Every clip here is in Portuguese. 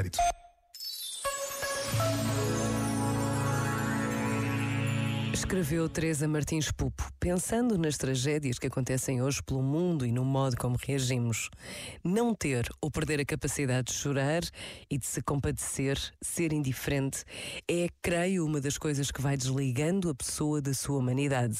credit. Escreveu Teresa Martins Pupo, pensando nas tragédias que acontecem hoje pelo mundo e no modo como reagimos. Não ter ou perder a capacidade de chorar e de se compadecer, ser indiferente, é, creio, uma das coisas que vai desligando a pessoa da sua humanidade.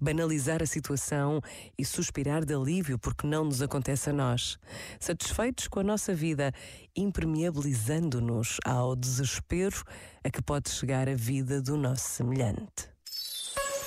Banalizar a situação e suspirar de alívio porque não nos acontece a nós. Satisfeitos com a nossa vida, impermeabilizando-nos ao desespero a que pode chegar a vida do nosso semelhante.